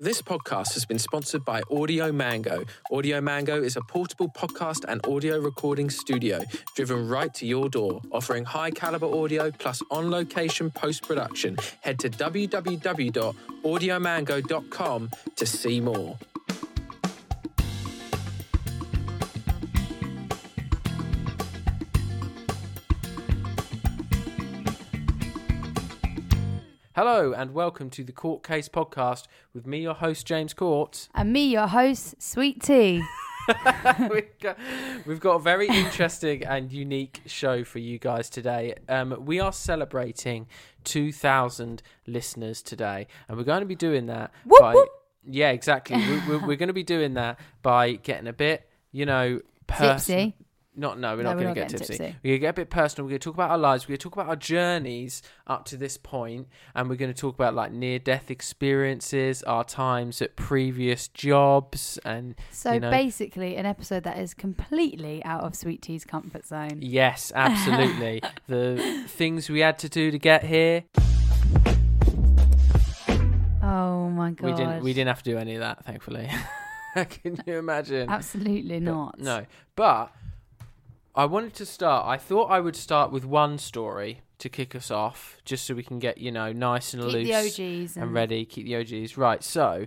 This podcast has been sponsored by Audio Mango. Audio Mango is a portable podcast and audio recording studio driven right to your door, offering high caliber audio plus on location post production. Head to www.audiomango.com to see more. Hello and welcome to the Court Case Podcast with me, your host, James Court. And me, your host, Sweet Tea. we've, got, we've got a very interesting and unique show for you guys today. Um, we are celebrating 2,000 listeners today, and we're going to be doing that Whoop, by. whoop. Yeah, exactly. we, we're, we're going to be doing that by getting a bit, you know, pers- Tipsy. Not no, we're No, not going to get tipsy. tipsy. We're going to get a bit personal. We're going to talk about our lives. We're going to talk about our journeys up to this point, and we're going to talk about like near-death experiences, our times at previous jobs, and So you know, basically, an episode that is completely out of Sweet Tea's comfort zone. Yes, absolutely. the things we had to do to get here, Oh my god. we didn't. We didn't have to do any of that, thankfully. Can you imagine? Absolutely But- not. No, but I wanted to start. I thought I would start with one story to kick us off, just so we can get you know nice and Keep loose and, and ready. Keep the OGs right. So.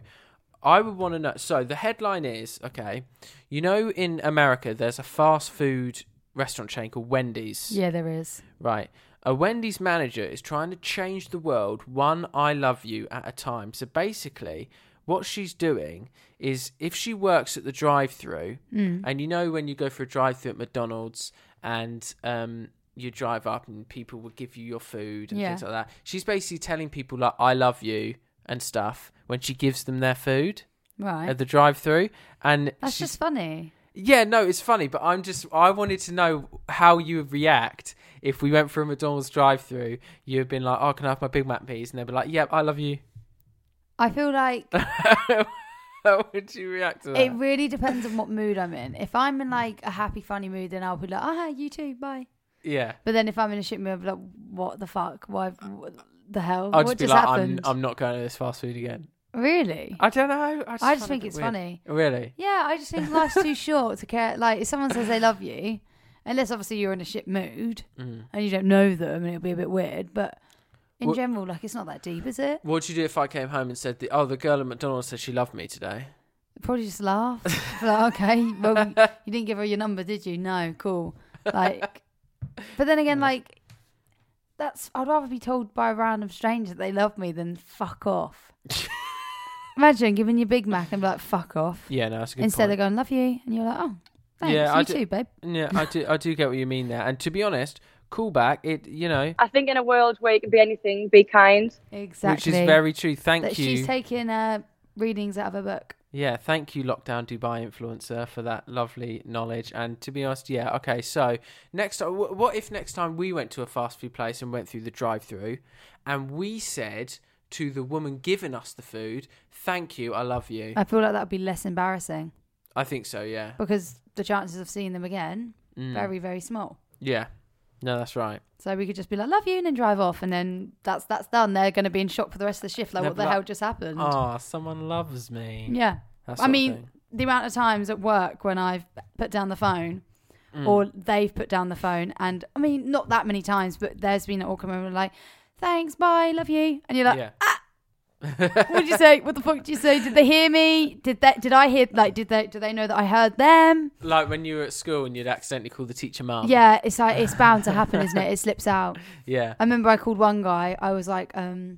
I would want to know. So the headline is okay. You know, in America, there's a fast food restaurant chain called Wendy's. Yeah, there is. Right. A Wendy's manager is trying to change the world one I love you at a time. So basically, what she's doing is if she works at the drive through, Mm. and you know when you go for a drive through at McDonald's and um, you drive up and people will give you your food and Yeah. things like that, she's basically telling people, like, I love you and stuff when she gives them their food Right. at the drive through. And That's just funny. yeah, no, it's funny, but I'm just I wanted to know how you would react if we went for a McDonald's drive-through. You had been like, "Oh, can I have my Big Mac, please?" And they'd be like, "Yep, I love you." I feel like how would you react to that? it really depends on what mood I'm in. If I'm in like a happy, funny mood, then I'll be like, ah, you too, bye. yeah, But then if I'm in a shit mood, I'll be like, what the fuck? Why? What the hell? I'll what just be just like, happened? I'm, "I'm not going to this fast food again." Really? I don't know. I just, I just find it think bit it's weird. funny. Really? Yeah, I just think life's too short to care. Like, if someone says they love you, unless obviously you're in a shit mood Mm. and you don't know them, and it'll be a bit weird. But in What- general, like, it's not that deep, is it? What'd you do if I came home and said, the, "Oh, the girl at McDonald's said she loved me today"? Probably just laugh. like, okay, well, you didn't give her your number, did you? No, cool. Like, but then again, like, that's I'd rather be told by a random stranger that they love me than fuck off. Imagine giving you Big Mac and be like, fuck off. Yeah, no, that's a good Instead, point. they're going, love you. And you're like, oh, thanks. Yeah, you do- too, babe. Yeah, I do. I do get what you mean there. And to be honest, callback. It you know, I think in a world where you can be anything, be kind. Exactly. which is very true. Thank that you. she's taking uh, readings out of her book. Yeah, thank you, Lockdown Dubai influencer, for that lovely knowledge. And to be honest, yeah, okay. So next, time, what if next time we went to a fast food place and went through the drive-through, and we said to the woman giving us the food, "Thank you, I love you." I feel like that would be less embarrassing I think so. Yeah. because the chances of seeing them again Mm. very very small. Yeah. No, that's right. So we could just be like, "Love you," and then drive off, and then that's that's done. They're going to be in shock for the rest of the shift. Like, They'll what the like, hell just happened? Oh, someone loves me. yeah. That I of mean, thing. the amount of times at work when I've put down the phone Mm. or they've put down the phone. And I mean, not that many times, but there's been an awkward moment like, thanks, bye, love you. And you're like, yeah. What did you say? What the fuck did you say? Did they hear me? Did that? Did I hear? Like, did they? Do they know that I heard them? Like when you were at school and you'd accidentally call the teacher mum. Yeah, it's like it's bound to happen, isn't it? It slips out. Yeah. I remember I called one guy. I was like, um,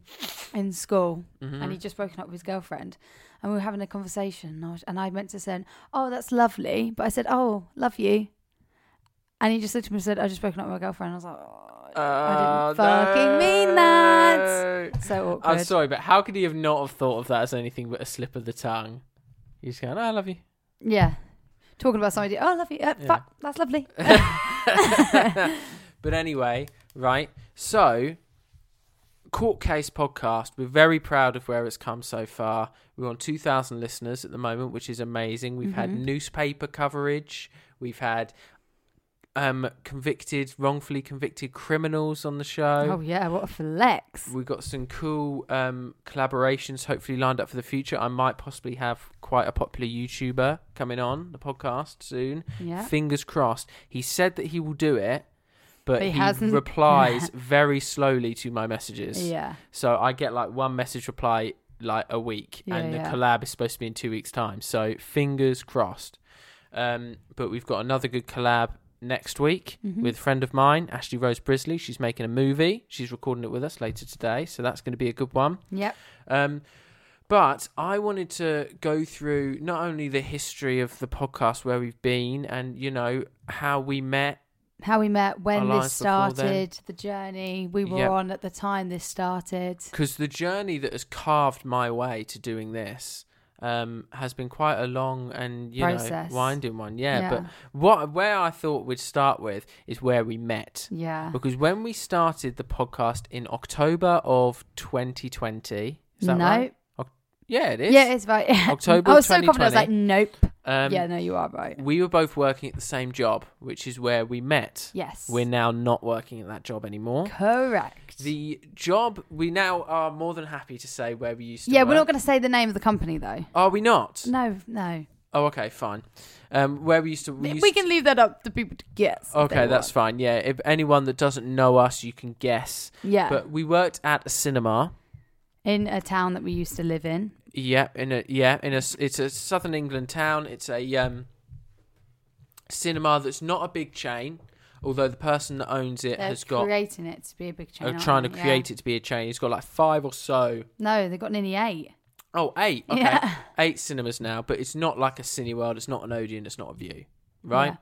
in school, Mhm. and he'd just broken up with his girlfriend, and we were having a conversation. And I, was, and I meant to say, "Oh, that's lovely," but I said, "Oh, love you," and he just looked at me and said, "I just broken up with my girlfriend." I was like, oh, "I didn't fucking mean that." So awkward. I'm sorry, but how could he have not have thought of that as anything but a slip of the tongue? He's going, oh, I love you. Yeah, talking about somebody. Oh, I love you. Uh, Yeah. fuck, that's lovely. but anyway, right. So, Court Case podcast. We're very proud of where it's come so far. We're on 2,000 listeners at the moment, which is amazing. We've had Mhm. newspaper coverage. We've had um, convicted, wrongfully convicted criminals on the show. Oh yeah, what a flex. We've got some cool um, collaborations hopefully lined up for the future. I might possibly have quite a popular YouTuber coming on the podcast soon. Yeah. Fingers crossed. He said that he will do it, but But he he, replies very slowly to my messages. Yeah. So I get like one message reply like a week, Yeah, and the yeah. collab is supposed to be in two weeks' time. So fingers crossed. Um, but we've got another good collab next week Mhm. with a friend of mine, Ashley Rose Brisley. She's making a movie. She's recording it with us later today, so that's going to be a good one. Yep. Um, but I wanted to go through not only the history of the podcast where we've been and you know how we met. How we met, when this lives before then. started, the journey we were Yep. on at the time this started. because the journey that has carved my way to doing this um, has been quite a long and you Process. know winding one. Yeah, Yeah. but what where I thought we'd start with is where we met. Yeah. Because when we started the podcast in October of 2020, is that no. right? Yeah, it is. Yeah, it's right. October I was so confident. I was like, nope. Um, yeah, no, you are right. We were both working at the same job, which is where we met. Yes. We're now not working at that job anymore. Correct. The job we now are more than happy to say where we used to yeah, work. we're not going to say the name of the company though. Are we not? No, no. Oh, okay, fine. Um, where we used to. We, We, used can leave that up to people to guess. Okay, that's want. fine. Yeah, if anyone that doesn't know us, you can guess. Yeah. But we worked at a cinema. in a town that we used to live in. Yeah, in a yeah, in a it's a southern England town. It's a um cinema that's not a big chain, although the person that owns it They're has got creating it to be a big chain. trying to they? create it to be a chain. It's got like five or so. No, they've got nearly eight. Oh, eight. Okay, Yeah. eight cinemas now, but it's not like a Cineworld. It's not an Odeon. It's not a Vue, right?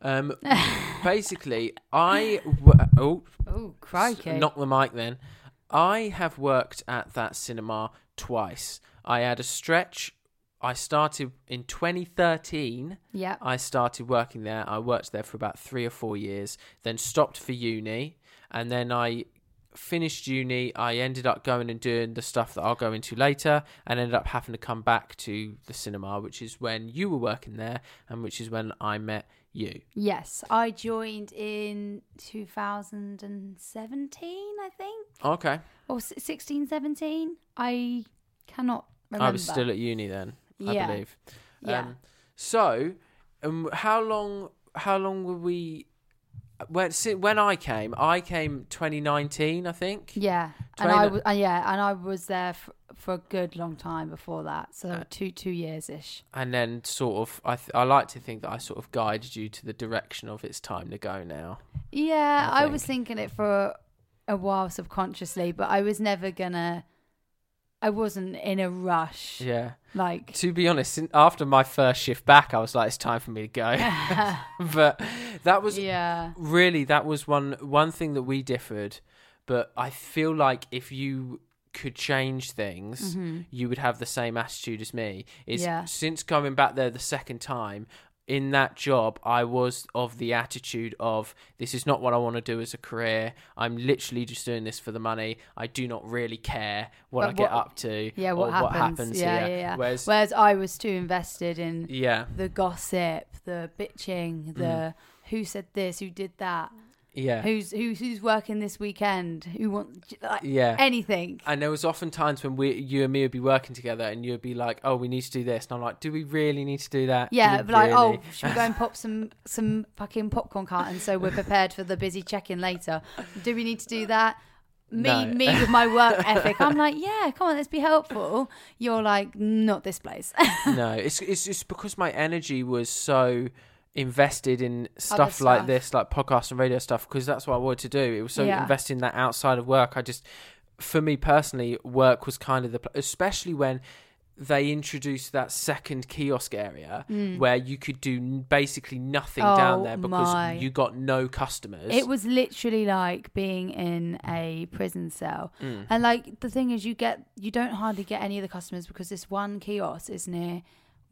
Um, basically, I w- oh Oh, crikey. knock the mic then. I have worked at that cinema twice. I had a stretch. I started in 2013. yeah. I started working there. I worked there for about three or four years, then stopped for uni, and then I finished uni. I ended up going and doing the stuff that I'll go into later, and ended up having to come back to the cinema, which is when you were working there, and which is when I met you. Yes, I joined in 2017, I think, Okay, or s- 16, 17. I cannot remember. I was still at uni then, I Yeah. believe. Yeah. Um, so, um, how long? How long were we? When when I came, I came 2019, I think. Yeah, and I was, uh, yeah, and I was there for, for a good long time before that, so Uh, two two years ish. and then sort of I th- I like to think that I sort of guided you to the direction of it's time to go now. Yeah, I I, was thinking it for a while subconsciously, but I was never gonna. I wasn't in a rush. Yeah. Like, To be honest, after my first shift back, I was like, it's time for me to go. but that was yeah, really that was one one thing that we differed. But I feel like if you could change things, you would have the same attitude as me. Is Mm-hmm. Yeah. since coming back there the second time. In that job, I was of the attitude of this is not what I want to do as a career. I'm literally just doing this for the money. I do not really care what But I get up to yeah. or What happens? what happens yeah, here. yeah, yeah. Whereas, Whereas I was too invested in yeah, the gossip, the bitching, the Mm. who said this, who did that. Yeah. Who's who's who's working this weekend? Who wants like Yeah. anything? And there was often times when we, you and me would be working together, and you'd be like, "Oh, we need to do this," and I'm like, "Do we really need to do that?" Yeah, but like, oh, really?" should we go and pop some some fucking popcorn cartons so we're prepared for the busy check-in later? Do we need to do that? Me, No. me with my work ethic, I'm like, yeah, come on, let's be helpful. You're like, not this place. no, it's it's just because my energy was so invested in stuff, like this, like podcast and radio stuff, because that's what I wanted to do. It was so Yeah. invested in that outside of work. I just, for me personally, work was kind of the, pl- especially when they introduced that second kiosk area where you could do basically nothing down Mm. Oh there because my. you got no customers. It was literally like being in a prison cell. Mm. And like the thing is you get you don't hardly get any of the customers because this one kiosk is near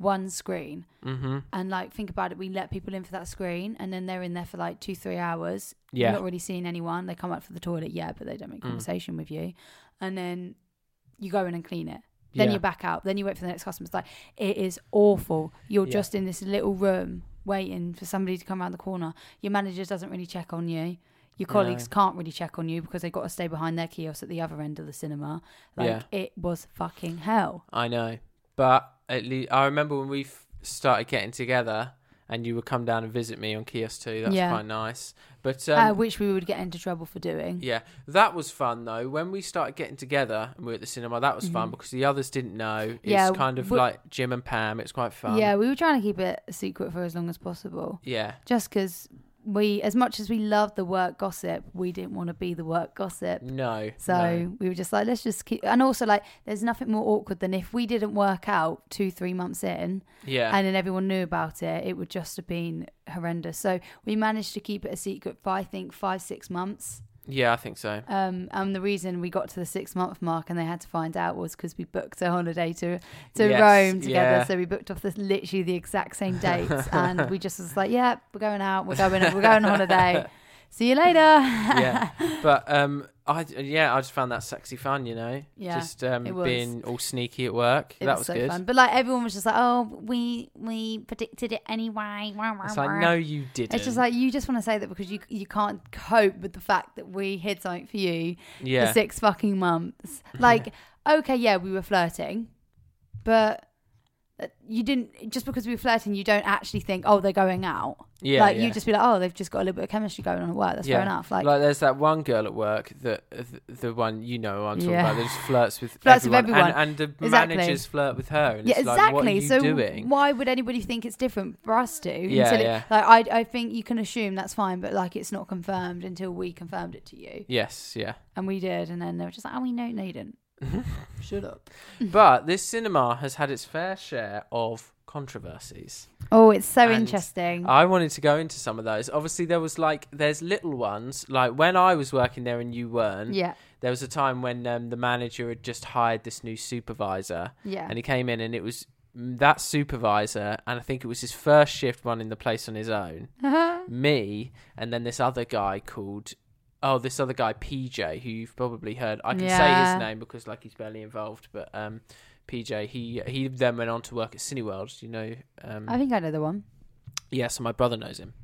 one screen. hmm And like think about it, we let people in for that screen and then they're in there for like two, three hours. Yeah. You're not really seeing anyone. They come out for the toilet, yeah, but they don't Mm. make conversation with you. And then you go in and clean it. Then Yeah. you back out. Then you wait for the next customer. It's like it is awful. You're Yeah. just in this little room waiting for somebody to come around the corner. Your manager doesn't really check on you. Your colleagues can't really check on you because they've got to stay behind their kiosk at the other end of the cinema. Like Yeah. it was fucking hell. I know, but at least I remember when we f- started getting together, and you would come down and visit me on kiosk too. That's Yeah. quite nice. But um, uh, which we would get into trouble for doing. Yeah, that was fun though. When we started getting together and we were at the cinema, that was fun because the others didn't know. It's Mm-hmm. Yeah, kind of we- like Jim and Pam. It's quite fun. Yeah, we were trying to keep it a secret for as long as possible. Yeah. Just because we, as much as we love the work gossip, we didn't want to be the work gossip. No. So no. we were just like, let's just keep. And also, like, there's nothing more awkward than if we didn't work out two, three months in, Yeah. and then everyone knew about it. It would just have been horrendous. So we managed to keep it a secret for I think five, six months. Yeah, I think so. Um, and the reason we got to the six month mark and they had to find out was because we booked a holiday to to Yes, Rome together. yeah. So we booked off this literally the exact same dates, and we just was like, yeah, we're going out, we're going, we're going on holiday. See you later. yeah. But um, I yeah, I just found that sexy fun. You know. Yeah, Just um, it was. being all sneaky at work. It that was, was so good. fun. But like everyone was just like, oh, we we predicted it anyway. Wah, wah, It's like no, you didn't. It's just like you just want to say that because you you can't cope with the fact that we hid something for you yeah. for six fucking months. Like, okay, yeah, we were flirting, but you didn't just because we were flirting, you don't actually think, oh, they're going out. Yeah, like yeah. you just be like, oh, they've just got a little bit of chemistry going on at work. That's fair enough. Like, there's that one girl at work that the, the one you know I'm talking Yeah. about that just flirts with Flirts with everyone, everyone. And, and the Exactly. managers flirt with her. And yeah, it's exactly. Like, what are you so doing? why would anybody think it's different for us to? Yeah, until it- yeah. like I, I think you can assume that's fine, but like it's not confirmed until we confirmed it to you, Yes, yeah. and we did, and then they were just like, oh, we know, no, you didn't. Shut up. but this cinema has had its fair share of controversies. Oh, it's so And interesting. I wanted to go into some of those. Obviously, there was like there's little ones. Like when I was working there and you weren't. yeah, There was a time when um, the manager had just hired this new supervisor. yeah. and he came in and it was mm, that supervisor and i think it was his first shift running the place on his own me and then this other guy called oh this other guy pj who you've probably heard i can say his name because like he's barely involved but um pj he he then went on to work at cineworld you know um I think I know the one. yeah so my brother knows him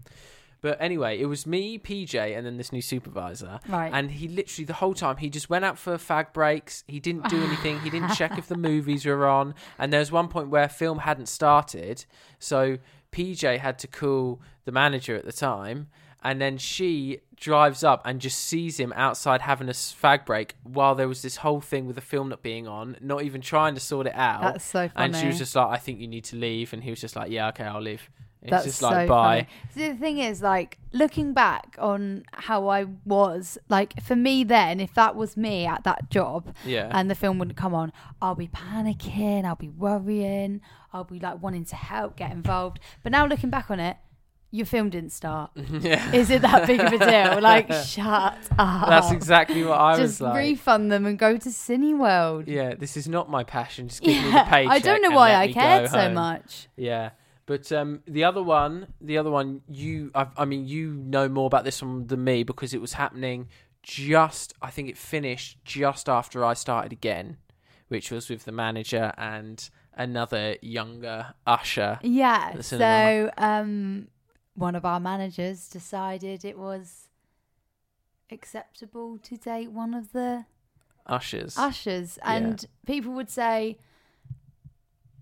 but anyway it was me pj and then this new supervisor Right. and he literally the whole time he just went out for fag breaks. He didn't do anything. he didn't check if the movies were on. And there was one point where film hadn't started, so PJ had to call the manager at the time. And then she drives up and just sees him outside having a fag break while there was this whole thing with the film not being on, not even trying to sort it out. That's so funny. And she was just like, "I think you need to leave," and he was just like, "Yeah, okay, I'll leave." It's That's just so like, "Bye." funny. See, the thing is, like, looking back on how I was, like, for me then, if that was me at that job Yeah. and the film wouldn't come on, I'll be panicking, I'll be worrying, I'll be like wanting to help, get involved. But now looking back on it, your film didn't start. yeah. Is it that big of a deal? Like, shut up. That's exactly what I was Just like. refund them and go to Cineworld. Yeah, this is not my passion. Just give me the paycheck. I don't know and why let I me go cared so home. much. Yeah, but um, the other one, the other one, you, I, I mean, you know more about this one than me because it was happening just. I think it finished just after I started again, which was with the manager and another younger usher. Yeah. the So, um, one of our managers decided it was acceptable to date one of the Ushers. ushers, and people would say.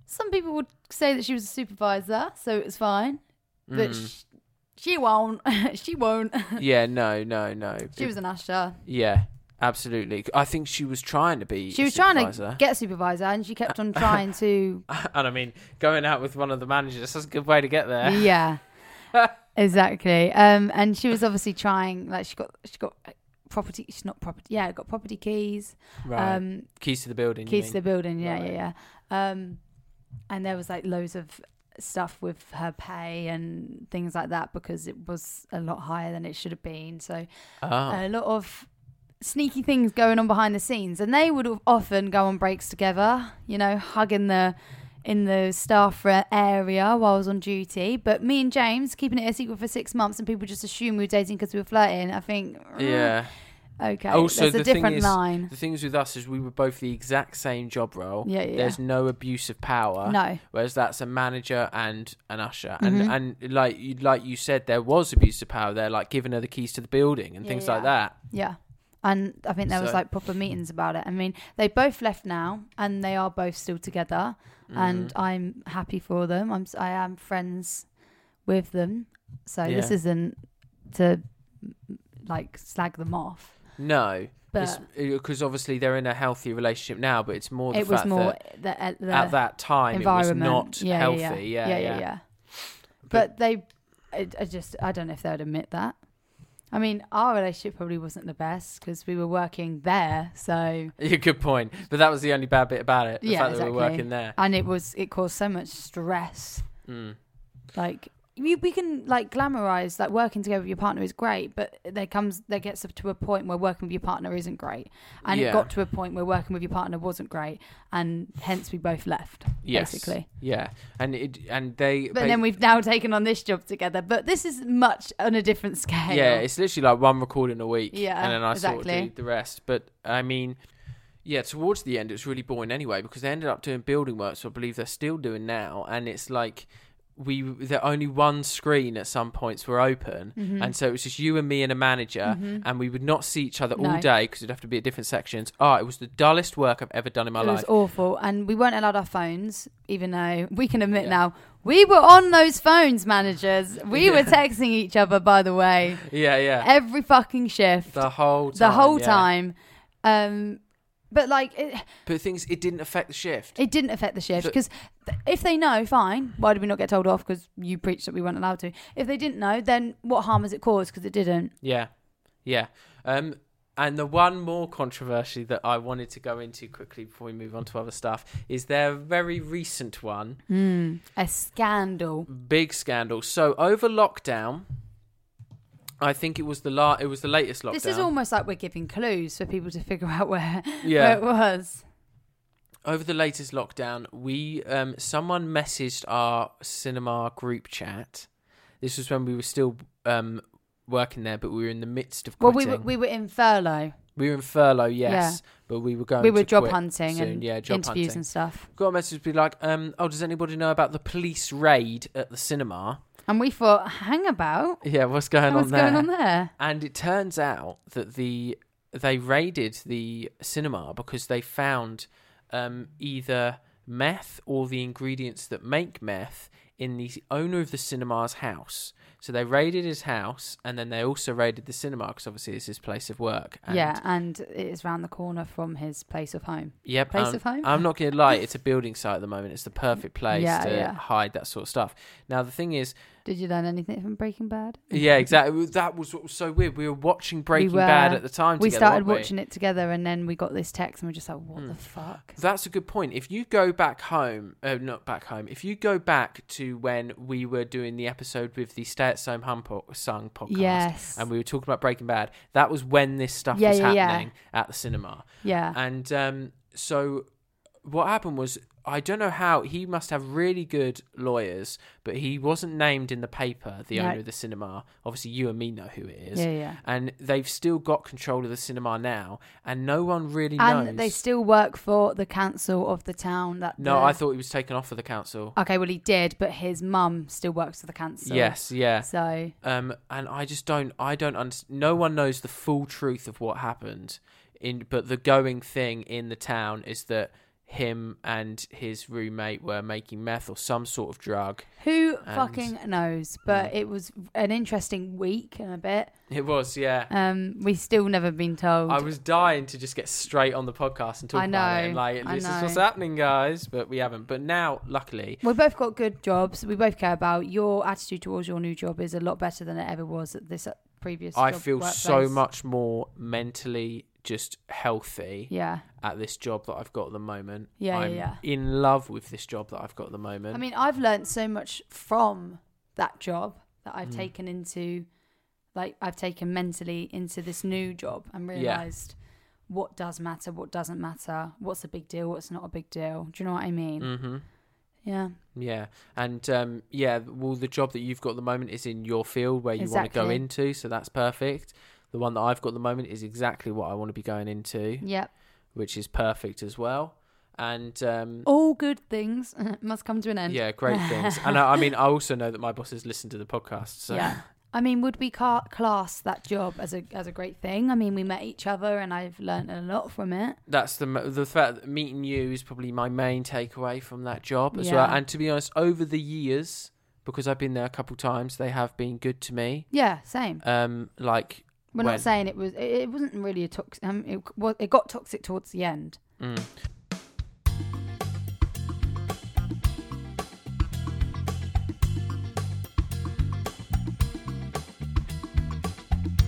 Some people would say that she was a supervisor, so it was fine, but Mm. sh- she won't. she won't. yeah, no, no, no. she was an usher. Yeah, absolutely. I think she was trying to be. She was trying to get a supervisor, and she kept on trying to. and I mean, going out with one of the managers, that's a good way to get there. yeah, exactly. Um, and she was obviously trying. Like she got, she got property. She's not property. Yeah, got property keys. Right. Um, keys to the building. you keys to the building. Yeah, Right. yeah, yeah. Um, and there was like loads of stuff with her pay and things like that because it was a lot higher than it should have been. So Oh. a lot of sneaky things going on behind the scenes and they would often go on breaks together you know hugging the in the staff area while I was on duty but me and James keeping it a secret for six months and people just assume we were dating because we were flirting I think yeah. okay Also, there's a the thing different is- line The things with us is we were both the exact same job role. Yeah, yeah, There's no abuse of power. no Whereas that's a manager and an usher, and mm-hmm. and like you like you said, there was abuse of power there, like giving her the keys to the building and Yeah, things yeah. like that. yeah and I think there was So- like proper meetings about it. I mean they both left now and they are both still together. And Mm-hmm. I'm happy for them. I'm I am friends with them. So this isn't to like slag them off. No, but because obviously they're in a healthy relationship now, but it's more the it was fact more that the, uh, the at that time it was not yeah, healthy. yeah, Yeah, yeah, yeah, But they, I, I just I don't know if they would admit that. I mean, our relationship probably wasn't the best because we were working there, so Yeah, good point. But that was the only bad bit about it. The Yeah, fact that we were working there. and it was it caused so much stress. Mm. Like we, we can like glamorize like working together with your partner is great, but there comes there gets up to a point where working with your partner isn't great, and Yeah. it got to a point where working with your partner wasn't great, and hence we both left Yes. basically. Yeah, and it and they. But then we've now taken on this job together. But this is much on a different scale. Yeah, it's literally like one recording a week. Yeah, and then I sort of do the rest. But I mean, yeah, towards the end it was really boring anyway because they ended up doing building work, so I believe they're still doing now, and it's like. We the only one screen at some points were open, Mm-hmm. and so it was just you and me and a manager, and we would not see each other all No. day because it'd have to be at different sections. Oh, it was the dullest work I've ever done in my life. it was awful, and we weren't allowed our phones, even though we can admit Yeah. now we were on those phones, managers. We were texting each other, by the way, yeah, yeah, every fucking shift, the whole time, the whole yeah. time. Um, but like it, But things it didn't affect the shift. it didn't affect the shift So- because if they know, fine. Why did we not get told off? Because you preached that we weren't allowed to. If they didn't know, then what harm has it caused? Because it didn't. Yeah, yeah. Um, and the one more controversy that I wanted to go into quickly before we move on to other stuff is their very recent one, Mm, a scandal. big scandal. So over lockdown, I think it was the la- it was the latest lockdown. This is almost like we're giving clues for people to figure out where, Yeah. where it was. over the latest lockdown. We um, someone messaged our cinema group chat. This was when we were still um, working there, but we were in the midst of Well, we were, we were in furlough. We were in furlough, yes, but we were going. we were to job hunting soon. and yeah, job interviews hunting. and stuff. got a message be like, um, oh, does anybody know about the police raid at the cinema? And we thought, hang about. Yeah, what's going What's on there? going on there? And it turns out that the they raided the cinema because they found um, either meth or the ingredients that make meth in the owner of the cinema's house. So they raided his house, and then they also raided the cinema because obviously it's his place of work. And yeah, and it is round the corner from his place of home. Yep. Place um, of home? I'm not going to lie, it's a building site at the moment. It's the perfect place Yeah, to yeah. hide that sort of stuff. Now, the thing is, Did you learn anything from Breaking Bad? yeah, exactly. That was what was so weird. We were watching Breaking were. Bad at the time. We together, started weren't we? watching it together, and then we got this text, and we're just like, "What Hmm. the fuck?" That's a good point. If you go back home, uh, not back home, if you go back to when we were doing the episode with the Stay Hum po- Sung podcast, Yes. and we were talking about Breaking Bad, that was when this stuff Yeah, was yeah, yeah. happening at the cinema. Yeah, And um, so what happened was I don't know how he must have really good lawyers, but he wasn't named in the paper. The No. owner of the cinema. Obviously, you and me know who it is. Yeah, yeah. And they've still got control of the cinema now, and no one really knows. And they still work for the council of the town that. No, the- I thought he was taken off of the council. Okay, well he did, but his mum still works for the council. Yes, yeah. So Um, and I just don't, I don't understand. No one knows the full truth of what happened. In but the going thing in the town is that him and his roommate were making meth or some sort of drug. who And- fucking knows? But it was an interesting week and a bit. It was, yeah. Um, we still never been told. I was dying to just get straight on the podcast and talk I about it. And know, like, I this is what's happening, guys. But we haven't. But now, luckily, we both got good jobs. We both care about your attitude towards your new job is a lot better than it ever was at this previous. I feel so much more mentally just healthy Yeah, at this job that I've got at the moment. Yeah, yeah, I'm yeah. in love with this job that I've got at the moment. I mean, I've learned so much from that job that Mm. I've taken into, like, I've taken mentally into this new job and Yeah. realized what does matter, what doesn't matter, what's a big deal, what's not a big deal. Do you know what I mean? hmm Yeah. Yeah, and um, yeah, well, the job that you've got at the moment is in your field where you want to go into, so that's perfect. The one that I've got at the moment is exactly what I want to be going into, Yep. which is perfect as well. And um, All good things must come to an end. yeah, great things. And I, I mean, I also know that my bosses listen to the podcast. So Yeah. I mean, would we ca- class that job as a as a great thing? I mean, we met each other, and I've learned a lot from it. that's the the fact that meeting you is probably my main takeaway from that job as well. Yeah. And to be honest, over the years, because I've been there a couple times, they have been good to me. Yeah, same. Um, like We're when- not saying it was. It, it wasn't really a toxic. Um, it, well, it got toxic towards the end. Mm.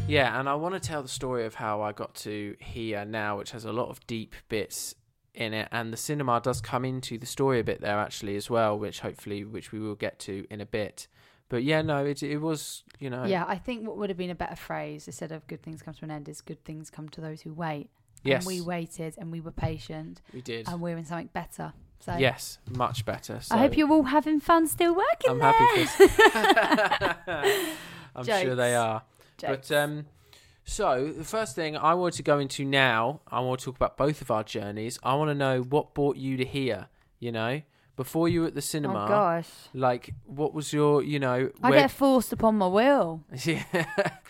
Yeah, and I want to tell the story of how I got to here now, which has a lot of deep bits in it, and the cinema does come into the story a bit there actually as well, which hopefully, which we will get to in a bit. But yeah, no, it it was you know Yeah, I think what would have been a better phrase instead of "good things come to an end" is "good things come to those who wait." yes And we waited, and we were patient, we did and we're in something better. So yes much better. So I hope you're all having fun still working I'm there. happy for. I'm sure they are. Jokes. But um, so the first thing I want to go into now, I want to talk about both of our journeys. I want to know what brought you to here. You know, before you were at the cinema, oh gosh, like what was your, you know, I where- get forced upon my will. yeah.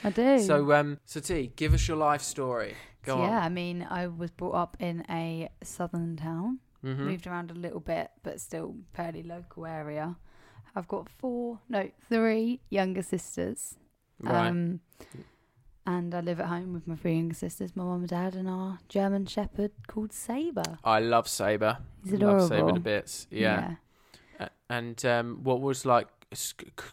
I do. So um, so T, give us your life story. Go So, yeah, on. I mean, I was brought up in a southern town, Mm-hmm. moved around a little bit, but still fairly local area. I've got four, no, three younger sisters. Right. Um, and I live at home with my three younger sisters, my mum and dad, and our German Shepherd called Saber. I love Saber. He's adorable. Love Saber to bits. Yeah. A- And um, what was like?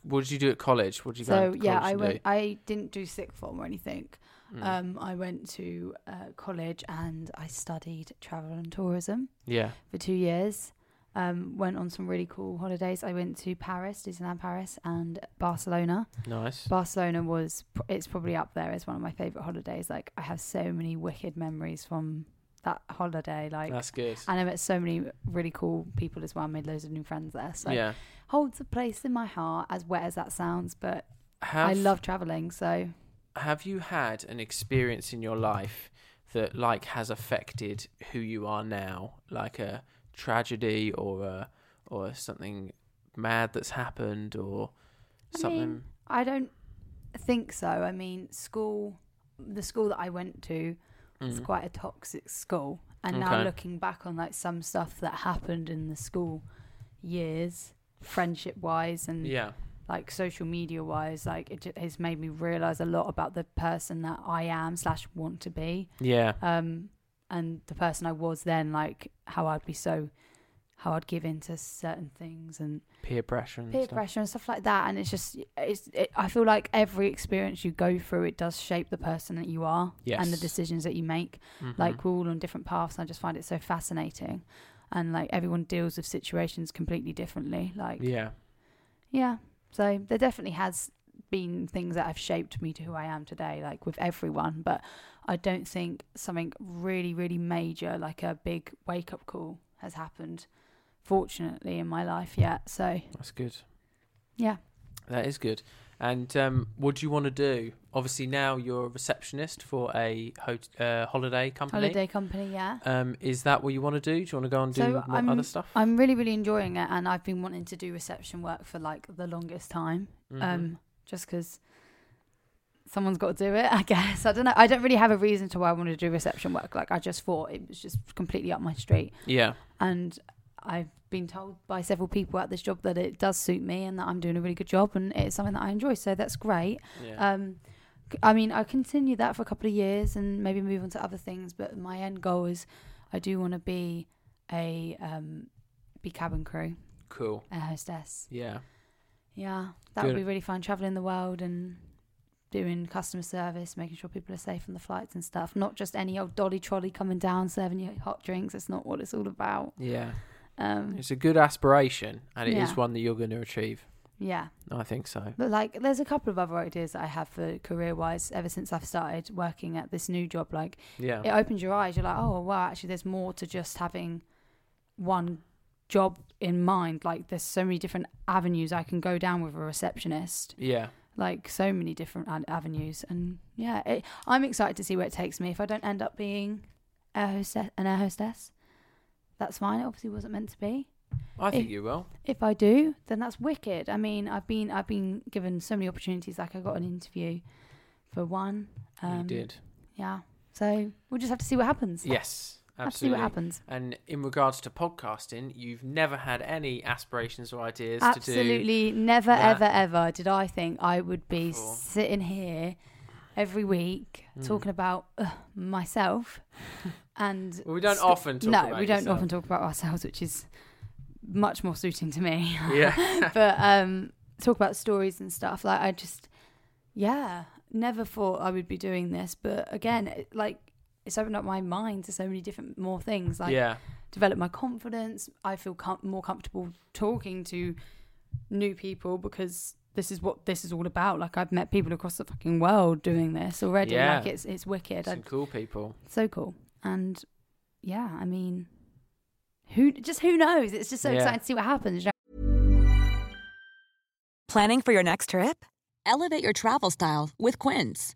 What did you do at college? What did you go So to yeah, I went. do? I didn't do sixth form or anything. Mm. Um, I went to uh, college and I studied travel and tourism. yeah. for two years. Um, went on some really cool holidays. I went to Paris, Disneyland Paris, and Barcelona. Nice. Barcelona was pr- it's probably up there as one of my favorite holidays. Like I have so many wicked memories from that holiday. Like That's good. and I met so many really cool people as well. Made loads of new friends there. So yeah. holds a place in my heart. As wet as that sounds, but Have, I love traveling. So Have you had an experience in your life that like has affected who you are now, like a tragedy or a or something mad that's happened or I something? mean, I don't think so. I mean, school, the school that I went to was Mm. quite a toxic school. And now looking back on like some stuff that happened in the school years, friendship wise and yeah. like social media wise, like it has made me realize a lot about the person that I am slash want to be. Yeah. Um, and the person I was then, like how I'd be so, how I'd give in to certain things and Peer pressure and peer stuff. pressure and stuff like that and it's just it's it, i feel like every experience you go through it does shape the person that you are and the decisions that you make Mhm. like we're all on different paths and i just find it so fascinating and like everyone deals with situations completely differently like yeah, yeah. so there definitely has been things that have shaped me to who i am today like with everyone but i don't think something really really major like a big wake up call has happened, fortunately, in my life yet. So That's good. yeah, That is good. And um, what do you want to do? Obviously, now you're a receptionist for a hot- uh, holiday company. holiday company, yeah. Um, is that what you want to do? Do you want to go and do So more I'm- other stuff? I'm really, really enjoying it, and I've been wanting to do reception work for like the longest time. Mhm. Um, just because someone's got to do it, I guess. I don't know. I don't really have a reason to why I want to do reception work. Like I just thought it was just completely up my street, yeah. and I've been told by several people at this job that it does suit me and that I'm doing a really good job, and it's something that I enjoy. So that's great. Yeah. Um, I mean, I continue that for a couple of years and maybe move on to other things. But my end goal is, I do want to be a um, be cabin crew, cool. air hostess. Yeah. Yeah, that would be really fun. Traveling the world and doing customer service, making sure people are safe on the flights and stuff. Not just any old dolly trolley coming down serving you hot drinks. That's not what it's all about. Yeah. Um, It's a good aspiration, and it is Yeah. one that you're going to achieve. yeah, I think so. but like, there's a couple of other ideas that I have for career-wise. Ever since I've started working at this new job, like Yeah. it opens your eyes. You're like, oh wow, actually, there's more to just having one job in mind. Like, there's so many different avenues I can go down with a receptionist. Yeah. Like, so many different ad- avenues, and yeah, it, I'm excited to see where it takes me. If I don't end up being air hostess, an air hostess, that's fine. It obviously wasn't meant to be. I think If- you will. If I do, then that's wicked. I mean, I've been I've been given so many opportunities. Like, I got an interview for one. Um, you did. Yeah. So we'll just have to see what happens. Yes. To see what Absolutely. happens. And in regards to podcasting, you've never had any aspirations or ideas to do. Absolutely never, that. ever, ever did I think I would be Before. sitting here every week Mm. talking about uh, myself. and Well, we don't st- often talk no, about we don't yourself. often talk about ourselves, which is much more suiting to me. Yeah. but um, talk about stories and stuff. Like I just, yeah, never thought I would be doing this. But again, like it's opened up my mind to so many different more things. Like yeah. develop my confidence. I feel com- more comfortable talking to new people because this is what this is all about. Like I've met people across the fucking world doing this already. Yeah. Like it's it's wicked. Some I, cool people. so cool. And yeah, I mean, who just who knows? It's just so Yeah. exciting to see what happens. you know? Planning for your next trip? Elevate your travel style with Quince.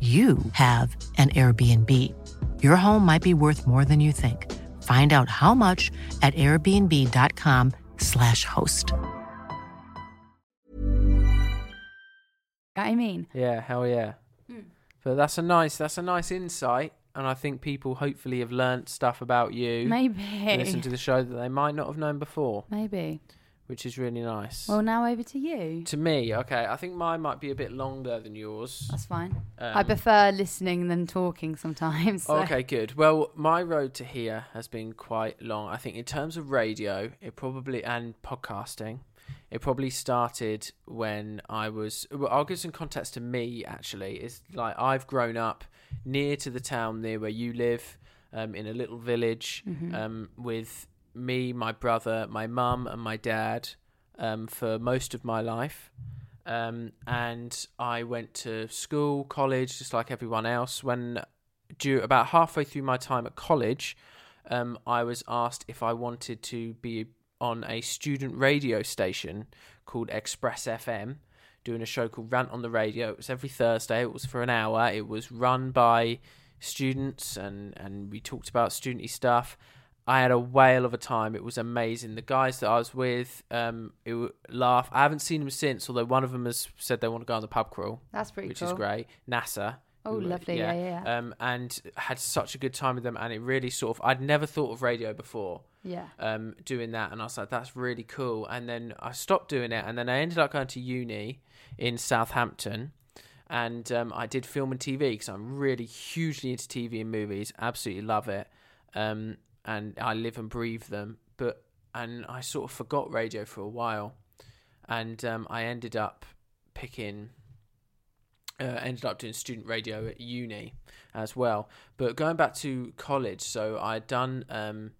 you have an Airbnb. Your home might be worth more than you think. Find out how much at airbnb.com/slash host. I mean, Yeah, hell yeah. Hmm. But that's a nice that's a nice insight and I think people hopefully have learnt stuff about you. maybe, Listen to the show that they might not have known before, maybe. Which is really nice. Well, now over to you. to me, okay, I think mine might be a bit longer than yours. That's fine. I Um, prefer listening than talking sometimes. so- Okay, good. Well, my road to here has been quite long. I think in terms of radio, it probably and podcasting, it probably started when I was. Well, I'll give some context to me. Actually, it's like I've grown up near to the town near where you live, um, in a little village, Mhm. um, with me, my brother, my mum, and my dad, um, for most of my life. Um, and I went to school, college, just like everyone else. When due about halfway through my time at college, um, I was asked if I wanted to be on a student radio station called Express FM, doing a show called Rant on the Radio. It was every Thursday. It was for an hour. It was run by students, and and we talked about studenty stuff. I had a whale of a time. It was amazing. The guys that I was with, um, it laugh. I haven't seen them since, although one of them has said they want to go on the pub crawl. That's pretty cool. which is great. NASA. Oh, who lovely. Yeah, yeah, yeah. Um, and had such a good time with them, and it really sort of I'd never thought of radio before. Yeah. Um, doing that, and I was like, that's really cool. And then I stopped doing it, and then I ended up going to uni in Southampton, and um, I did film and TV because I'm really hugely into TV and movies. Absolutely love it. Um, and I live and breathe them. But and I sort of forgot radio for a while, and um, I ended up picking uh, ended up doing student radio at uni as well. But going back to college, so I'd done. Um,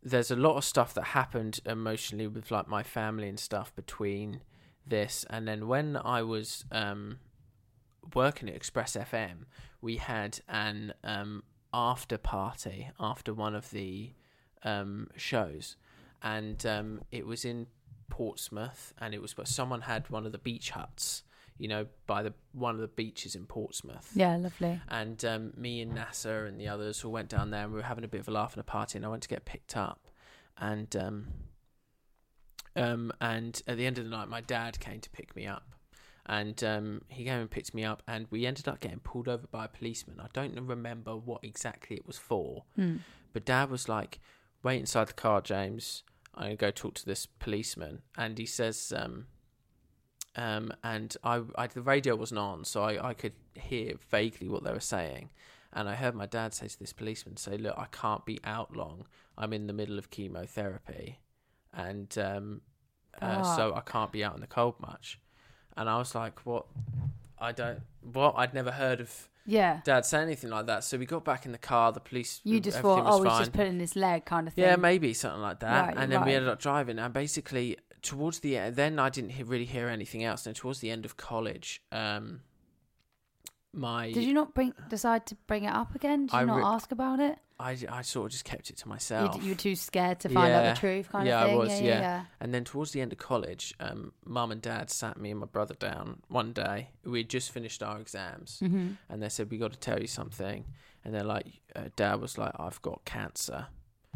there's a lot of stuff that happened emotionally with like my family and stuff between this, and then when I was um, working at Express FM, we had an um, after party after one of the um, shows, and um, it was in Portsmouth, and it was where someone had one of the beach huts, you know, by the one of the beaches in Portsmouth. Yeah, lovely. And um, me and NASA and the others all went down there, and we were having a bit of a laugh and a party. And I went to get picked up, and um, um, and at the end of the night, my dad came to pick me up, and um, he came and picked me up, and we ended up getting pulled over by a policeman. I don't remember what exactly it was for, Hmm. but Dad was like, "Wait inside the car, James. I'm gonna go talk to this policeman." And he says, um, um, and I, I, the radio wasn't on, so I, I could hear vaguely what they were saying. And I heard my dad say to this policeman, "Say, look, I can't be out long. I'm in the middle of chemotherapy, and um, uh, so I can't be out in the cold much." And I was like, "What? I don't. What? I'd never heard of." Yeah. Dad say anything like that. So we got back in the car. The police. You just thought, oh, he's just putting his leg kind of thing. Yeah, maybe something like that. Right, and then we ended up driving, and basically towards the end, then I didn't he- really hear anything else. And towards the end of college, um, my Did you not bring decide to bring it up again? Did you I not re- ask about it? I, I sort of just kept it to You, myself. d- you were too scared to find out the truth, kind yeah, of thing. I was, yeah, yeah, yeah. And then towards the end of college, um, mum and dad sat me and my brother down one day. We had just finished our exams, Mhm. and they said we got to tell you something. And they're like, uh, dad was like, I've got cancer,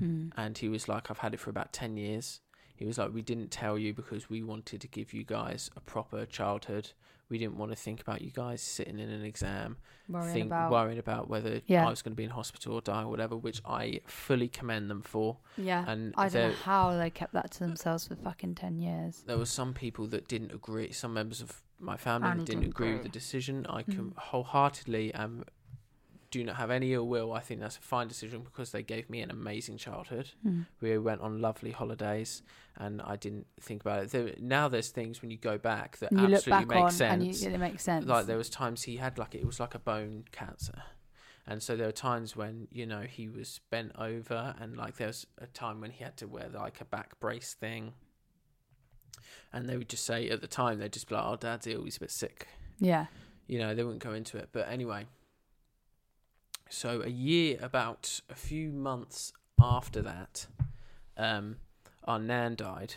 Mm. and he was like, I've had it for about ten years. He was like, we didn't tell you because we wanted to give you guys a proper childhood. We didn't want to think about you guys sitting in an exam, Worrying think, about- worrying about whether Yeah. I was going to be in hospital or die or whatever, which I fully commend them for. Yeah. and I don't know how they kept that to themselves for fucking 10 years. there were some people that didn't agree. Some members of my family Family didn't, didn't agree with the decision. I can Mm. wholeheartedly um, do not have any ill will. I think that's a fine decision because they gave me an amazing childhood. Mm. We went on lovely holidays, and I didn't think about it. There, now there's things when you go back that You look absolutely back make sense. and you, it makes sense. Like there was times he had like it was like a bone cancer. And so there were times when, you know, he was bent over and like there was a time when he had to wear like a back brace thing. And they would just say at the time they'd just be like, Oh dad's ill, he's a bit sick. yeah. You know, they wouldn't go into it. But anyway. So a year about a few months after that, um, our nan died.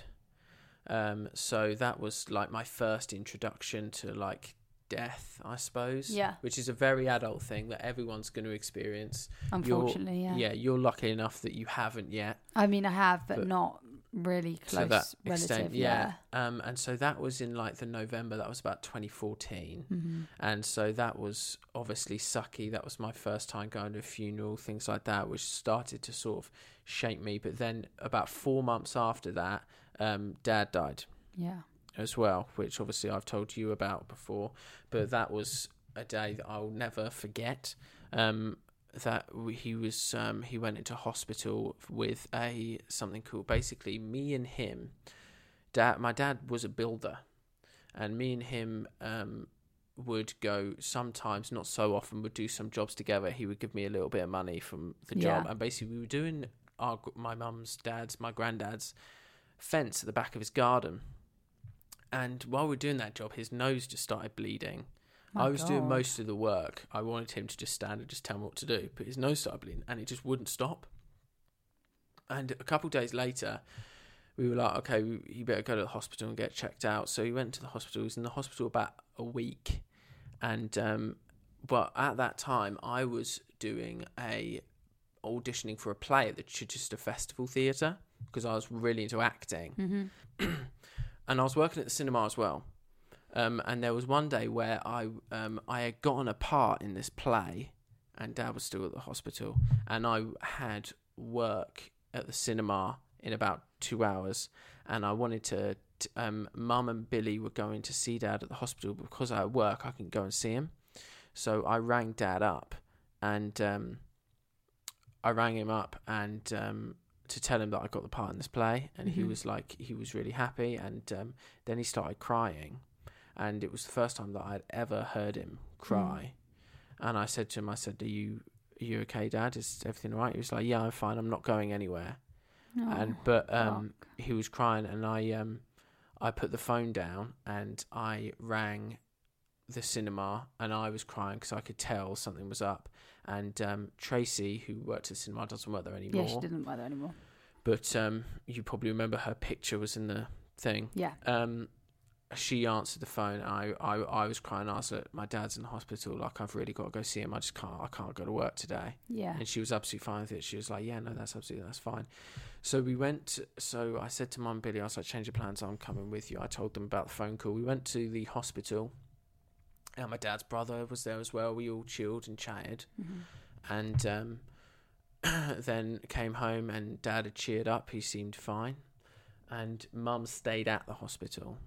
Um, so that was like my first introduction to like death, I suppose. Yeah. Which is a very adult thing that everyone's going to experience. You're- Unfortunately, yeah. Yeah, you're lucky enough that you haven't yet. I mean, I have, but, But- not really close To that relative. extent, yeah. yeah. Um, and so that was in like the November. That was about 2014, Mhm. and so that was obviously sucky. That was my first time going to a funeral, things like that, which started to sort of shape me. But then about four months after that, um, dad died Yeah. as well, which obviously I've told you about before. But that was a day that I'll never forget. Um, that he was um, he went into hospital with a something called basically me and him. Dad, my dad was a builder, and me and him um, would go sometimes, not so often, would do some jobs together. He would give me a little bit of money from the job, Yeah. and basically we were doing our my mum's dad's my granddad's fence at the back of his garden. And while we were doing that job, his nose just started bleeding. My I was doing most of the work. I wanted him to just stand and just tell me what to do, but his nose started bleeding and it just wouldn't stop. And a couple of days later, we were like, okay, you better go to the hospital and get checked out. So he went to the hospital. He was in the hospital about a week, and um, but at that time, I was doing a auditioning for a play at the Chichester Festival Theatre because I was really into acting, and I was working at the cinema as well. Um, and there was one day where I um, I had gotten a part in this play, and Dad was still at the hospital, and I had work at the cinema in about two hours, and I wanted to. t- Um, Mum and Billy were going to see Dad at the hospital because I had work. I couldn't go and see him, so I rang Dad up, and um, I rang him up and um, to tell him that I got the part in this play, and he Mhm. was like, he was really happy, and um, then he started crying, and it was the first time that I'd ever heard him cry, and I said to him, I said, "Are you, are you okay, Dad? Is everything all right?" He was like, "Yeah, I'm fine. I'm not going anywhere." and Oh, but um, he was crying, and I um, I put the phone down and I rang the cinema, and I was crying because I could tell something was up. And um, Tracy, who worked at the cinema, doesn't work there anymore. Yeah, she didn't wear that anymore. But um, you probably remember her picture was in the thing. Yeah. Um, she answered the phone. I, I, I was crying. I was like, my dad's in the hospital. Like, I've really got to go see him. I just can't. I can't go to work today. Yeah. And she was absolutely fine with it. She was like, yeah, no, that's absolutely that's fine. So we went. So I said to Mum and Billy, I was like, change your plans. I'm coming with you. I told them about the phone call. We went to the hospital. And my dad's brother was there as well. We all chilled and chatted and um, then came home and dad had cheered up he seemed fine and mum stayed at the hospital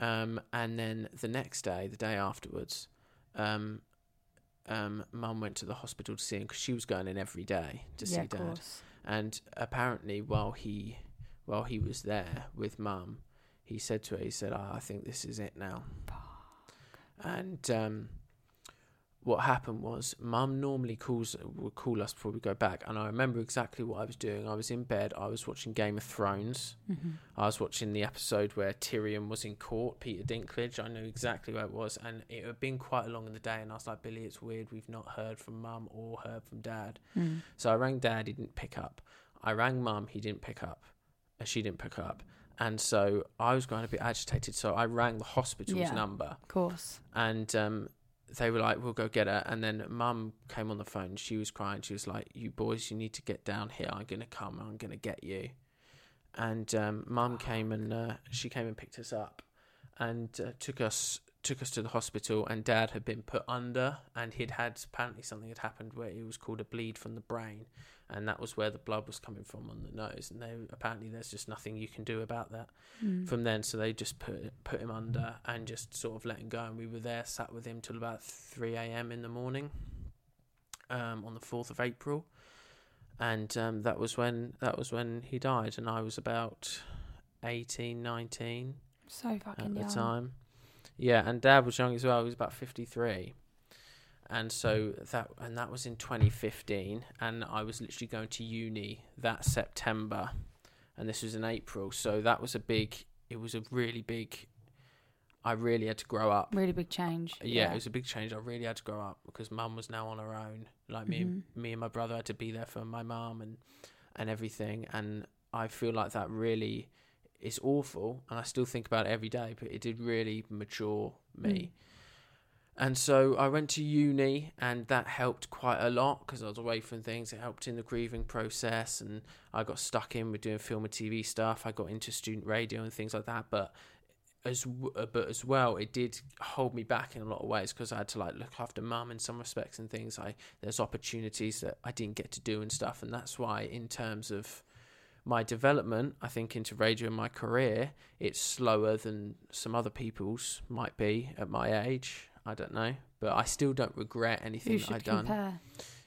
um, and then the next day the day afterwards um, um, mum went to the hospital to see him because she was going in every day to Yeah, see dad. course. and apparently while he while he was there with mum he said to her he said "Ah, i think this is it now. And um, what happened was mum normally calls would call us before we go back and i remember exactly what i was doing i was in bed i was watching game of thrones Mhm. i was watching the episode where tyrion was in court peter dinklage i knew exactly where it was and it had been quite a long in the day and i was like billy it's weird we've not heard from mum or heard from dad Mm. so i rang dad he didn't pick up i rang mum he didn't pick up uh, she didn't pick up and so i was going a bit agitated so i rang the hospital's Yeah. number Of course. and um, they were like, "We'll go get her." And then Mum came on the phone. She was crying. She was like, "You boys, you need to get down here. I'm gonna come. I'm gonna get you." And um, Mum came and uh, she came and picked us up, and uh, took us took us to the hospital. And Dad had been put under, and he'd had apparently something had happened where it was called a bleed from the brain, and that was where the blood was coming from on the nose. And they apparently there's just nothing you can do about that Mm. from then. So they just put put him under and just sort of let him go. And we were there, sat with him till about three a.m. in the morning, um, on the fourth of April, and um, that was when that was when he died. And I was about 18, 19 So fucking at the young. time. Yeah, and Dad was young as well. He was about fifty three. And so that and that was in 2015, and I was literally going to uni that September, and this was in April. So that was a big. It was a really big. I really had to grow up. Really big change. Yeah, it was a big change. I really had to grow up because mum was now on her own. Like me, and mm-hmm. me and my brother had to be there for my mum and and everything. And I feel like that really is awful, and I still think about it every day. But it did really mature me. Mm. And so I went to uni, and that helped quite a lot because I was away from things. It helped in the grieving process, and I got stuck in with doing film and TV stuff. I got into student radio and things like that. But as uh, but as well, it did hold me back in a lot of ways because I had to like look after mum in some respects and things. I there's opportunities that I didn't get to do and stuff, and that's why in terms of my development, I think, into radio in my career, it's slower than some other people's might be at my age. I don't know, but I still don't regret anything I've done. compare.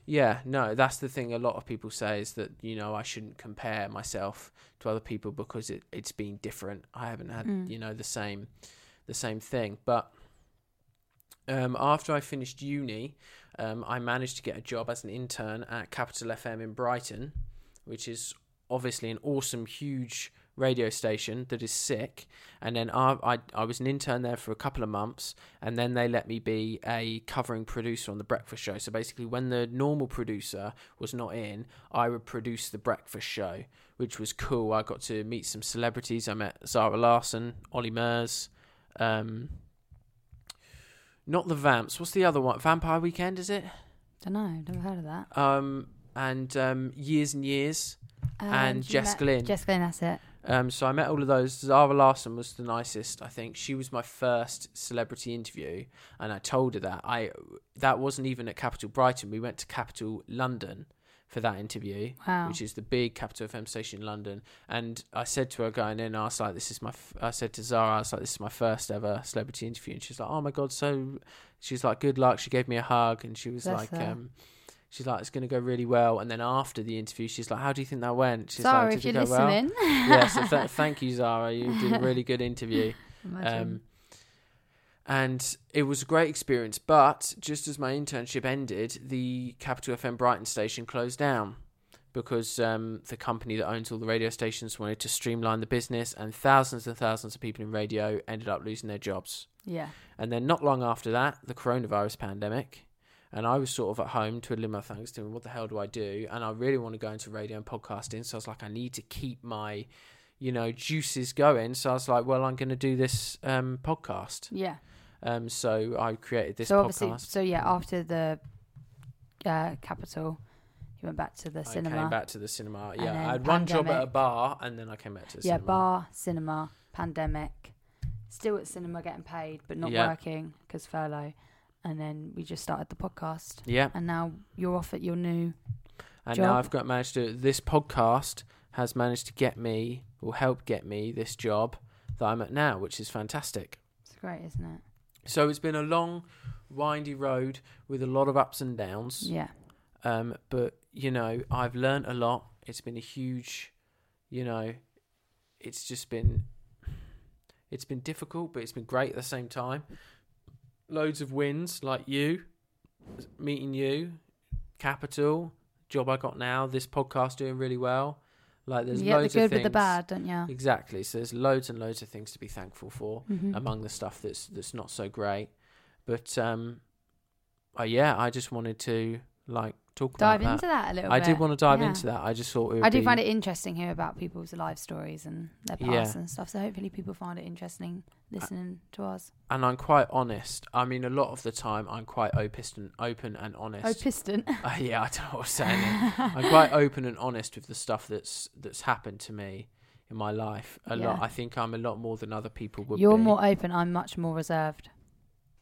Yeah, no, that's the thing. A lot of people say is that you know I shouldn't compare myself to other people because it it's been different. I haven't had Mm. you know the same the same thing. But um, after I finished uni, um, I managed to get a job as an intern at Capital FM in Brighton, which is obviously an awesome, huge radio station that is sick. And then I, I, I was an intern there for a couple of months, and then they let me be a covering producer on the breakfast show. So basically, when the normal producer was not in, I would produce the breakfast show, which was cool. I got to meet some celebrities. I met Zara Larsson, Ollie Murs. Um, not the Vamps. What's the other one? Vampire Weekend, is it? Don't know. Never heard of that. Um, and um, Years and Years, and Jess Glynne. Jess Glynne, that's it. Um, so I met all of those. Zara Larsson was the nicest, I think. She was my first celebrity interview, and I told her that I that wasn't even at Capital Brighton. We went to Capital London for that interview, Wow. which is the big Capital FM station in London. And I said to her going in, I was like, "This is my." F-, I said to Zara, "I was like, this is my first ever celebrity interview," and she's like, "Oh my god!" So she's like, "Good luck." She gave me a hug, and she was like, um, She's like, it's going to go really well. And then after the interview, she's like, how do you think that went? She's Zara, like, if did you're it go well? listening. yeah, so th- thank you, Zara. You did a really good interview. Um, and it was a great experience. But just as my internship ended, the Capital FM Brighton station closed down because um, the company that owns all the radio stations wanted to streamline the business, and thousands and thousands of people in radio ended up losing their jobs. Yeah. And then not long after that, the coronavirus pandemic. And I was sort of at home twiddling my thumbs, doing what the hell do I do? And I really want to go into radio and podcasting. So I was like, I need to keep my, you know, juices going. So I was like, well, I'm going to do this um, podcast. Yeah. Um, so I created this so obviously, podcast. so yeah, after the uh, capital, you went back to the I cinema. came back to the cinema. Yeah, I had one job at a bar, and then I came back to the cinema. yeah, cinema. bar, cinema, pandemic, still at cinema getting paid, but not Yeah. working because furlough. And then we just started the podcast. Yeah. And now you're off at your new. And job. now I've got managed to. This podcast has managed to get me, or help get me, this job that I'm at now, which is fantastic. It's great, isn't it? So it's been a long, windy road with a lot of ups and downs. Yeah. Um, but you know, I've learned a lot. It's been a huge, you know, it's just been, it's been difficult, but it's been great at the same time. Loads of wins, like you, meeting you, Capital, job I got now, this podcast doing really well. Like there's You get the good of with the bad, don't you? Exactly. So there's loads and loads of things to be thankful for Mhm. among the stuff that's that's not so great. But um, uh, yeah, I just wanted to like talk Dive about into that a little bit. I did want to dive yeah. into that. I just thought it would I do be- find it interesting here about people's life stories and their Yeah. past and stuff. So hopefully people find it interesting listening to us. and I'm quite honest. I mean, a lot of the time, I'm quite open and open and honest. Oh, piston. Uh, yeah, I don't know what I'm saying. I'm quite open and honest with the stuff that's that's happened to me in my life. A lot. I think I'm a lot more than other people would. You're be. more open. I'm much more reserved.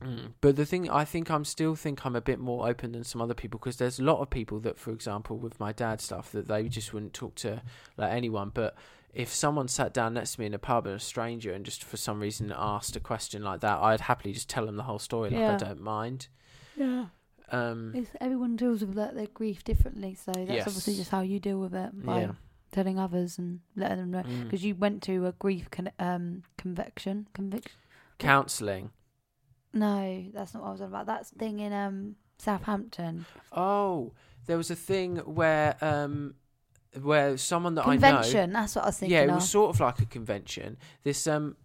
Mm. But the thing, I think I'm still think I'm a bit more open than some other people because there's a lot of people that, for example, with my dad stuff, that they just wouldn't talk to like anyone. But if someone sat down next to me in a pub and a stranger and just for some reason asked a question like that, I'd happily just tell them the whole story. Like Yeah. I don't mind. Yeah. Um, It's, everyone deals with like, their grief differently, so that's Yes. obviously just how you deal with it by Yeah. telling others and letting them know. Mm. Because you went to a grief con- um, conviction, conviction. counselling. No, that's not what I was on about. That's thing in um Southampton. Oh, there was a thing where um, where someone that Convention, I know. Convention, that's what I was thinking. Yeah, it was of. sort of like a convention. This um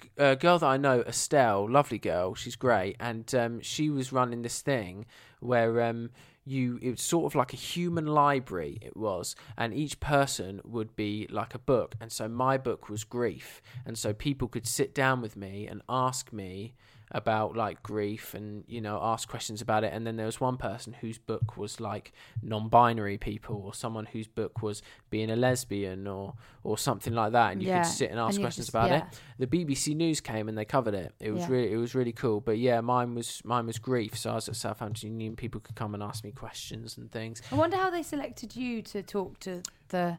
g- uh, girl that I know, Estelle, lovely girl, she's great, and um, she was running this thing where um you it was sort of like a human library it was and each person would be like a book and so my book was grief and so people could sit down with me and ask me about like grief and you know ask questions about it. And then there was one person whose book was like non-binary people or someone whose book was being a lesbian or or something like that. And you Yeah, could sit and and ask you questions just- about yeah. it the BBC News came and they covered it. It was Yeah. really it was really cool. But yeah mine was mine was grief. So I was at Southampton Union. People could come and ask me questions and things. I wonder how they selected you to talk to the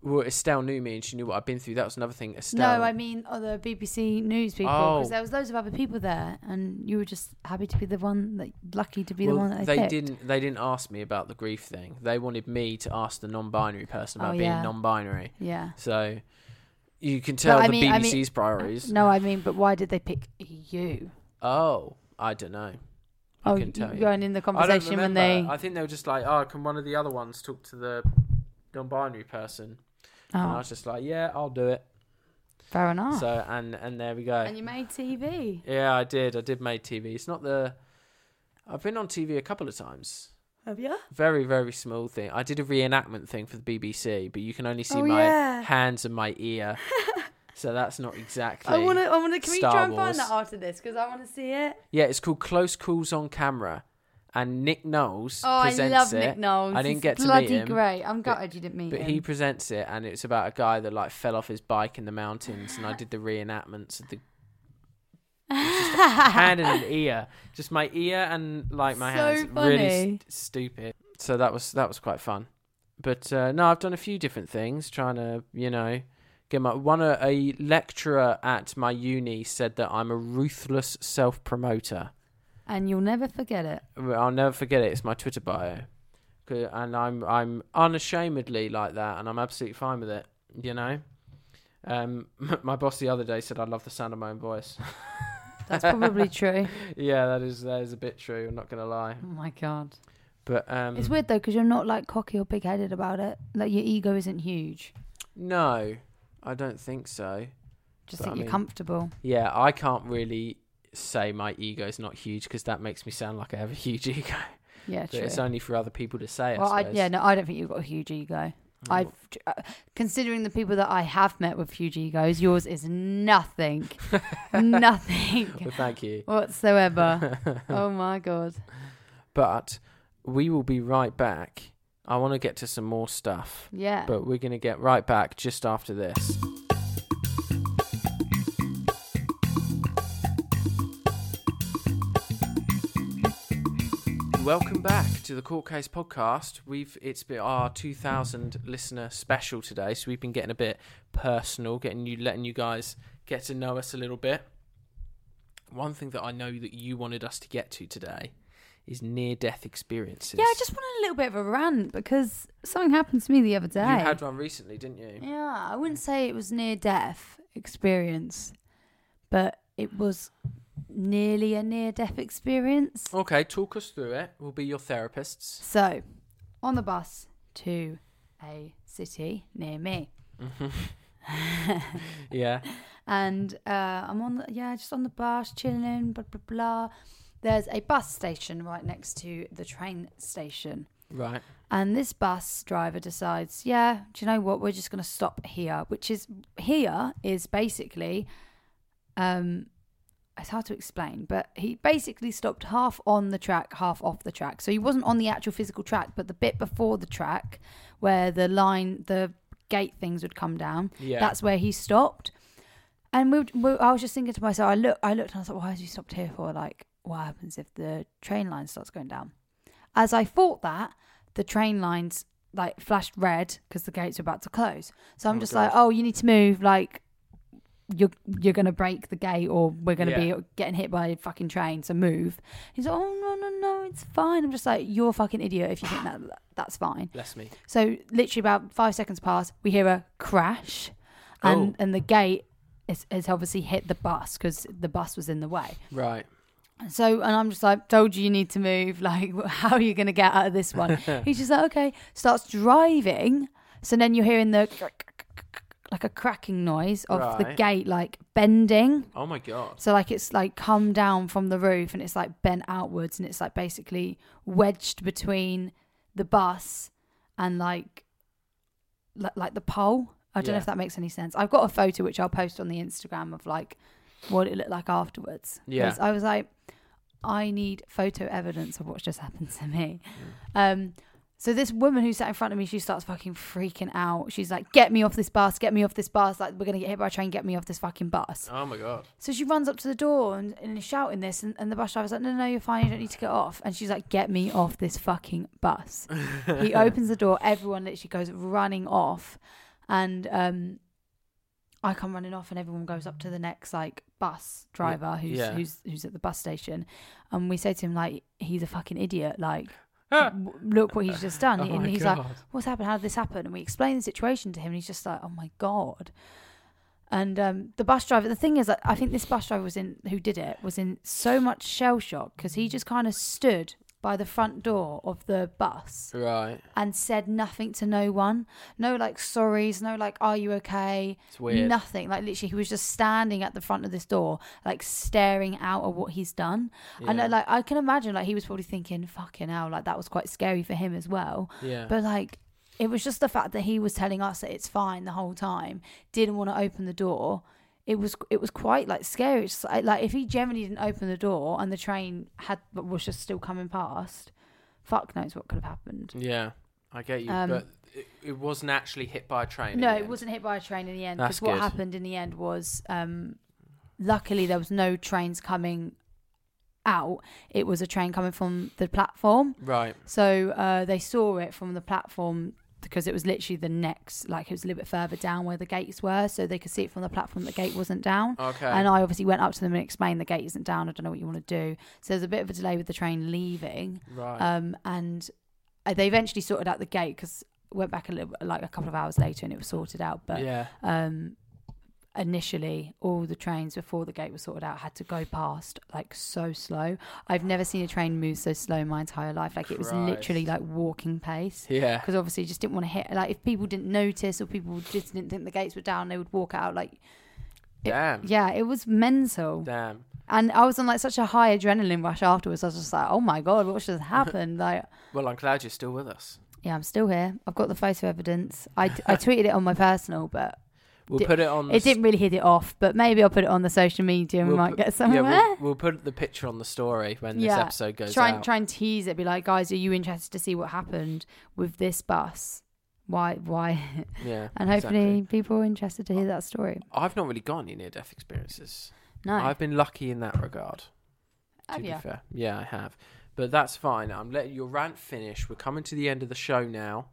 well, Estelle knew me and she knew what I'd been through. That was another thing. Estelle. No, I mean other BBC news people Oh. because there was loads of other people there, and you were just happy to be the one, like lucky to be the one that they, picked. didn't. They didn't ask me about the grief thing. They wanted me to ask the non-binary person oh, about Oh, being non-binary. Yeah. So you can tell I the mean- I BBC's mean- priorities. No, I mean, but why did they pick you? Oh, I don't know. I Oh, you tell you. weren't in the I conversation when they. I think they were just like, oh, can one of the other ones talk to the non-binary person? And I Oh, was just like, yeah, I'll do it. fair enough. So and and there we go. and you made TV. Yeah, I did. I did make TV. It's not the. I've been on TV a couple of times. Have you? Very very small thing. I did a reenactment thing for the BBC, but you can only see Oh, my yeah. hands and my ear. so that's not exactly. I want to. I want to. Can we try and Wars. find that after this? Because I want to see it. Yeah, it's called Close Calls on Camera, and Nick Knowles Oh, I presents love it. Nick Knowles. I didn't He's get to bloody meet him. great. I'm but- gutted you didn't meet But him. he presents it, and it's about a guy that like fell off his bike in the mountains, and I did the reenactments of the hand and an ear, just my ear and like my So hands, really funny. st- stupid. So that was that was quite fun. But uh, no, I've done a few different things, trying to you know get my one. A, a lecturer at my uni said that I'm a ruthless self promoter. And you'll never forget it. I'll never forget it. It's my Twitter bio, and I'm I'm unashamedly like that, and I'm absolutely fine with it. You know, um, my boss the other day said I love the sound of my own voice. That's probably true. yeah, that is that is a bit true. I'm not gonna lie, Oh my god. but um, It's weird though because you're not like cocky or big headed about it. Like your ego isn't huge. no, I don't think so. Just But think I you're mean, comfortable. Yeah, I can't really say my ego is not huge because that makes me sound like I have a huge ego. Yeah, But true. it's only for other people to say. well, I I, yeah, no, I don't think you've got a huge ego. I've uh, considering the people that I have met with huge egos, yours is nothing, nothing Well, thank you. whatsoever. oh my god. But we will be right back. I want to get to some more stuff. Yeah. But we're going to get right back just after this. Welcome back to the Court Case podcast. We've it's been our 2000 listener special today, so we've been getting a bit personal, getting you letting you guys get to know us a little bit. One thing that I know that you wanted us to get to today is near death experiences. Yeah, I just wanted a little bit of a rant because something happened to me the other day. You had one recently, didn't you? Yeah, I wouldn't say it was near death experience, but it was nearly a near death experience. Okay, talk us through it. We'll be your therapists. So, on the bus to a city near me. Yeah. and uh, I'm on the yeah, just on the bus, chilling, blah blah blah. There's a bus station right next to the train station. Right. And this bus driver decides, yeah, do you know what? We're just going to stop here, which is here is basically, um, it's hard to explain, but he basically stopped half on the track, half off the track. So he wasn't on the actual physical track, but the bit before the track where the line, the gate things would come down. Yeah. That's where he stopped. And we, we, I was just thinking to myself, I look, I looked and I was like, why has he stopped here for? Like, what happens if the train line starts going down? As I thought that, the train lines like flashed red because the gates were about to close. So I'm Oh, just God. like, oh, you need to move. Like, you're you're gonna break the gate, or we're gonna Yeah. be getting hit by a fucking train. So move. He's like, oh no no no, it's fine. I'm just like, you're a fucking idiot if you think that that's fine. Bless me. So literally about five seconds pass, we hear a crash, and Oh. and the gate is, has obviously hit the bus because the bus was in the way. Right. So, and I'm just like, told you you need to move. Like, how are you going to get out of this one? He's just like, okay. Starts driving. So then you're hearing the like a cracking noise of the gate, like bending. Oh my god. So like it's like come down from the roof and it's like bent outwards and it's like basically wedged between the bus and like li- like the pole. I don't know if that makes any sense. I've got a photo which I'll post on the Instagram of like what it looked like afterwards. Yeah. I was like, I need photo evidence of what's just happened to me. Mm. Um, so this woman who sat in front of me, she starts fucking freaking out. She's like, "Get me off this bus! Get me off this bus! Like we're gonna get hit by a train! Get me off this fucking bus!" Oh my god. So she runs up to the door and, and is shouting this, and, and the bus driver's like, "No, no, no, you're fine. You don't need to get off." And she's like, "Get me off this fucking bus!" he opens the door. Everyone literally goes running off, and um, I come running off, and everyone goes up to the next like bus driver who's yeah. who's who's at the bus station, and we say to him like he's a fucking idiot, like. Look what he's just done, Oh and he's like, "What's happened? How did this happen?" And we explain the situation to him, and he's just like, "Oh my god!" And um, the bus driver, the thing is, I think this bus driver was in, who did it, was in so much shell shock because he just kind of stood by the front door of the bus Right. and said nothing to no one. No, like, sorries, no, like, are you okay? It's weird. Nothing. Like, literally, he was just standing at the front of this door, like, staring out at what he's done. And, Yeah. like, I can imagine, like, he was probably thinking, fucking hell, like, that was quite scary for him as well. Yeah. But, like, it was just the fact that he was telling us that it's fine the whole time, didn't want to open the door. It was it was quite like scary. It's like, like if he generally didn't open the door and the train had was just still coming past, fuck knows what could have happened. Yeah, I get you, Um, but it, it wasn't actually hit by a train. No, it end. wasn't hit by a train in the end. Because what happened in the end was, um, luckily there was no trains coming out. It was a train coming from the platform. Right. So uh, they saw it from the platform because it was literally the next, like it was a little bit further down where the gates were, so they could see it from the platform. The gate wasn't down. Okay. And I obviously went up to them and explained the gate isn't down. I don't know what you want to do. So there's a bit of a delay with the train leaving. Right. Um, and uh, they eventually sorted out the gate because went back a little, like a couple of hours later, and it was sorted out. But Yeah. um, initially, all the trains before the gate was sorted out had to go past like so slow. I've never seen a train move so slow in my entire life. Like it was literally like walking pace. Yeah. Because obviously, you just didn't want to hit. Like if people didn't notice or people just didn't think the gates were down, they would walk out like. it- Damn. yeah, it was mental. Damn. And I was on like such a high adrenaline rush afterwards. I was just like, oh my god, what just happened? Like, Well, I'm glad you're still with us. yeah, I'm still here. I've got the photo evidence. I, I tweeted it on my personal, but We'll put it on. The It didn't really hit it off, but maybe I'll put it on the social media and we we'll might put- get somewhere. Yeah, we'll, we'll put the picture on the story when this episode goes try, out. And, try and tease it. Be like, guys, are you interested to see what happened with this bus? Why? Why? Yeah, and hopefully exactly. people are interested to hear that story. I've not really got any near-death experiences. No. I've been lucky in that regard. Have to be fair, yeah, I have. But that's fine. I'm letting your rant finish. We're coming to the end of the show now.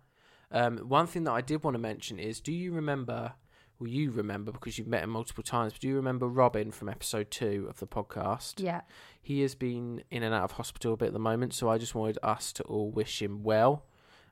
Um, one thing that I did want to mention is, do you remember? Well, you remember because you've met him multiple times. But do you remember Robin from episode two of the podcast? Yeah. He has been in and out of hospital a bit at the moment, so I just wanted us to all wish him well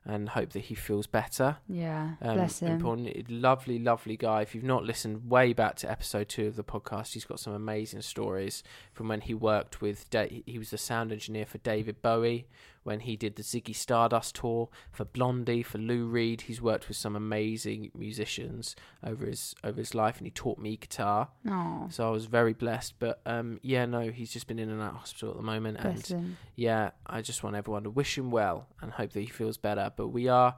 and hope that he feels better. Yeah, Um, bless him. Important, lovely, lovely guy. If you've not listened way back to episode two of the podcast, he's got some amazing stories from when he worked with. Da- he was the sound engineer for David Bowie when he did the Ziggy Stardust tour for Blondie for Lou Reed. He's worked with some amazing musicians over his over his life, and he taught me guitar. Aw. So I was very blessed. But um, yeah, no, he's just been in and out of hospital at the moment, Bless and him. yeah, I just want everyone to wish him well and hope that he feels better. But we are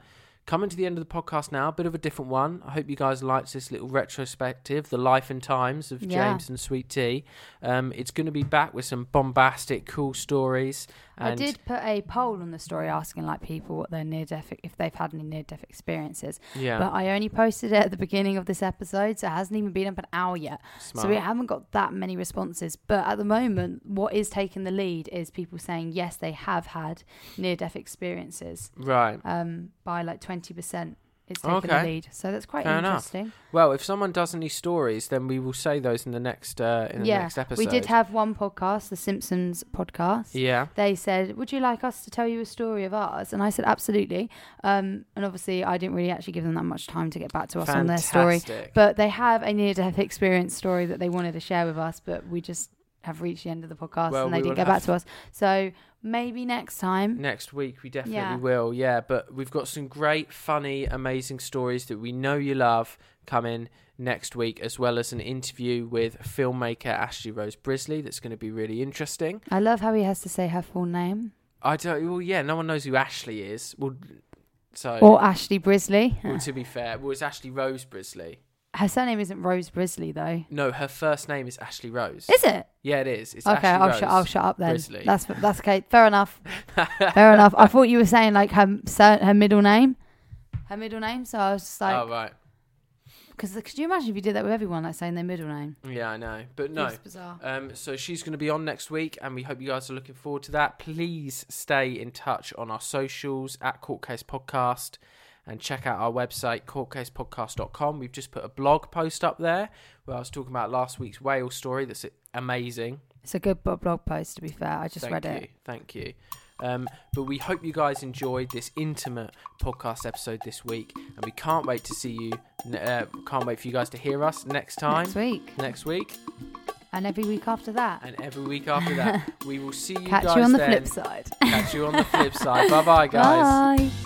coming to the end of the podcast now, a bit of a different one. I hope you guys liked this little retrospective, the life and times of Yeah. James and Sweet Tea. Um, it's going to be back with some bombastic, cool stories. I did put a poll on the story asking like people what their near death if they've had any near death experiences. Yeah. But I only posted it at the beginning of this episode, so it hasn't even been up an hour yet. So we haven't got that many responses. But at the moment, what is taking the lead is people saying yes, they have had near death experiences. Right. Um, by like twenty percent. is taking Okay. the lead. So that's quite Fair interesting. enough. Well, if someone does any stories, then we will say those in the next uh, in the yeah, next episode. we did have one podcast, the Simpsons podcast. Yeah. They said, "Would you like us to tell you a story of ours?" And I said, "Absolutely." Um, and obviously, I didn't really actually give them that much time to get back to us on their story. But they have a near-death experience story that they wanted to share with us, but we just have reached the end of the podcast Well, and they didn't get back to us. So maybe next time. Next week, we definitely Yeah. will. Yeah, but we've got some great, funny, amazing stories that we know you love coming next week, as well as an interview with filmmaker Ashley Rose Brisley that's going to be really interesting. I love how he has to say her full name I don't. Well, yeah, no one knows who Ashley is. Well, so or Ashley Brisley. well, to be fair, well, it's Ashley Rose Brisley. Her surname isn't Rose Brisley though. No, her first name is Ashley Rose. Is it? Yeah, it is. It's okay, Ashley I'll Rose shut. I'll shut up then. Brisley. That's that's okay. Fair enough. Fair enough. I thought you were saying like her sur- her middle name, her middle name. So I was just like, oh right. because could you imagine if you did that with everyone, like saying their middle name? Yeah, I know, but no. It's bizarre. Um, so she's going to be on next week, and we hope you guys are looking forward to that. Please stay in touch on our socials at Court Case Podcast, and check out our website, courtcasepodcast.com. We've just put a blog post up there where I was talking about last week's whale story. That's amazing. It's a good blog post, to be fair. I just Thank read you. it. Thank you. Um, but we hope you guys enjoyed this intimate podcast episode this week, and we can't wait to see you. Uh, can't wait for you guys to hear us next time. Next week. Next week, And every week after that. and every week after that. we will see you Catch guys you on the then. flip side. Catch you on the flip side. Bye bye, guys. Bye.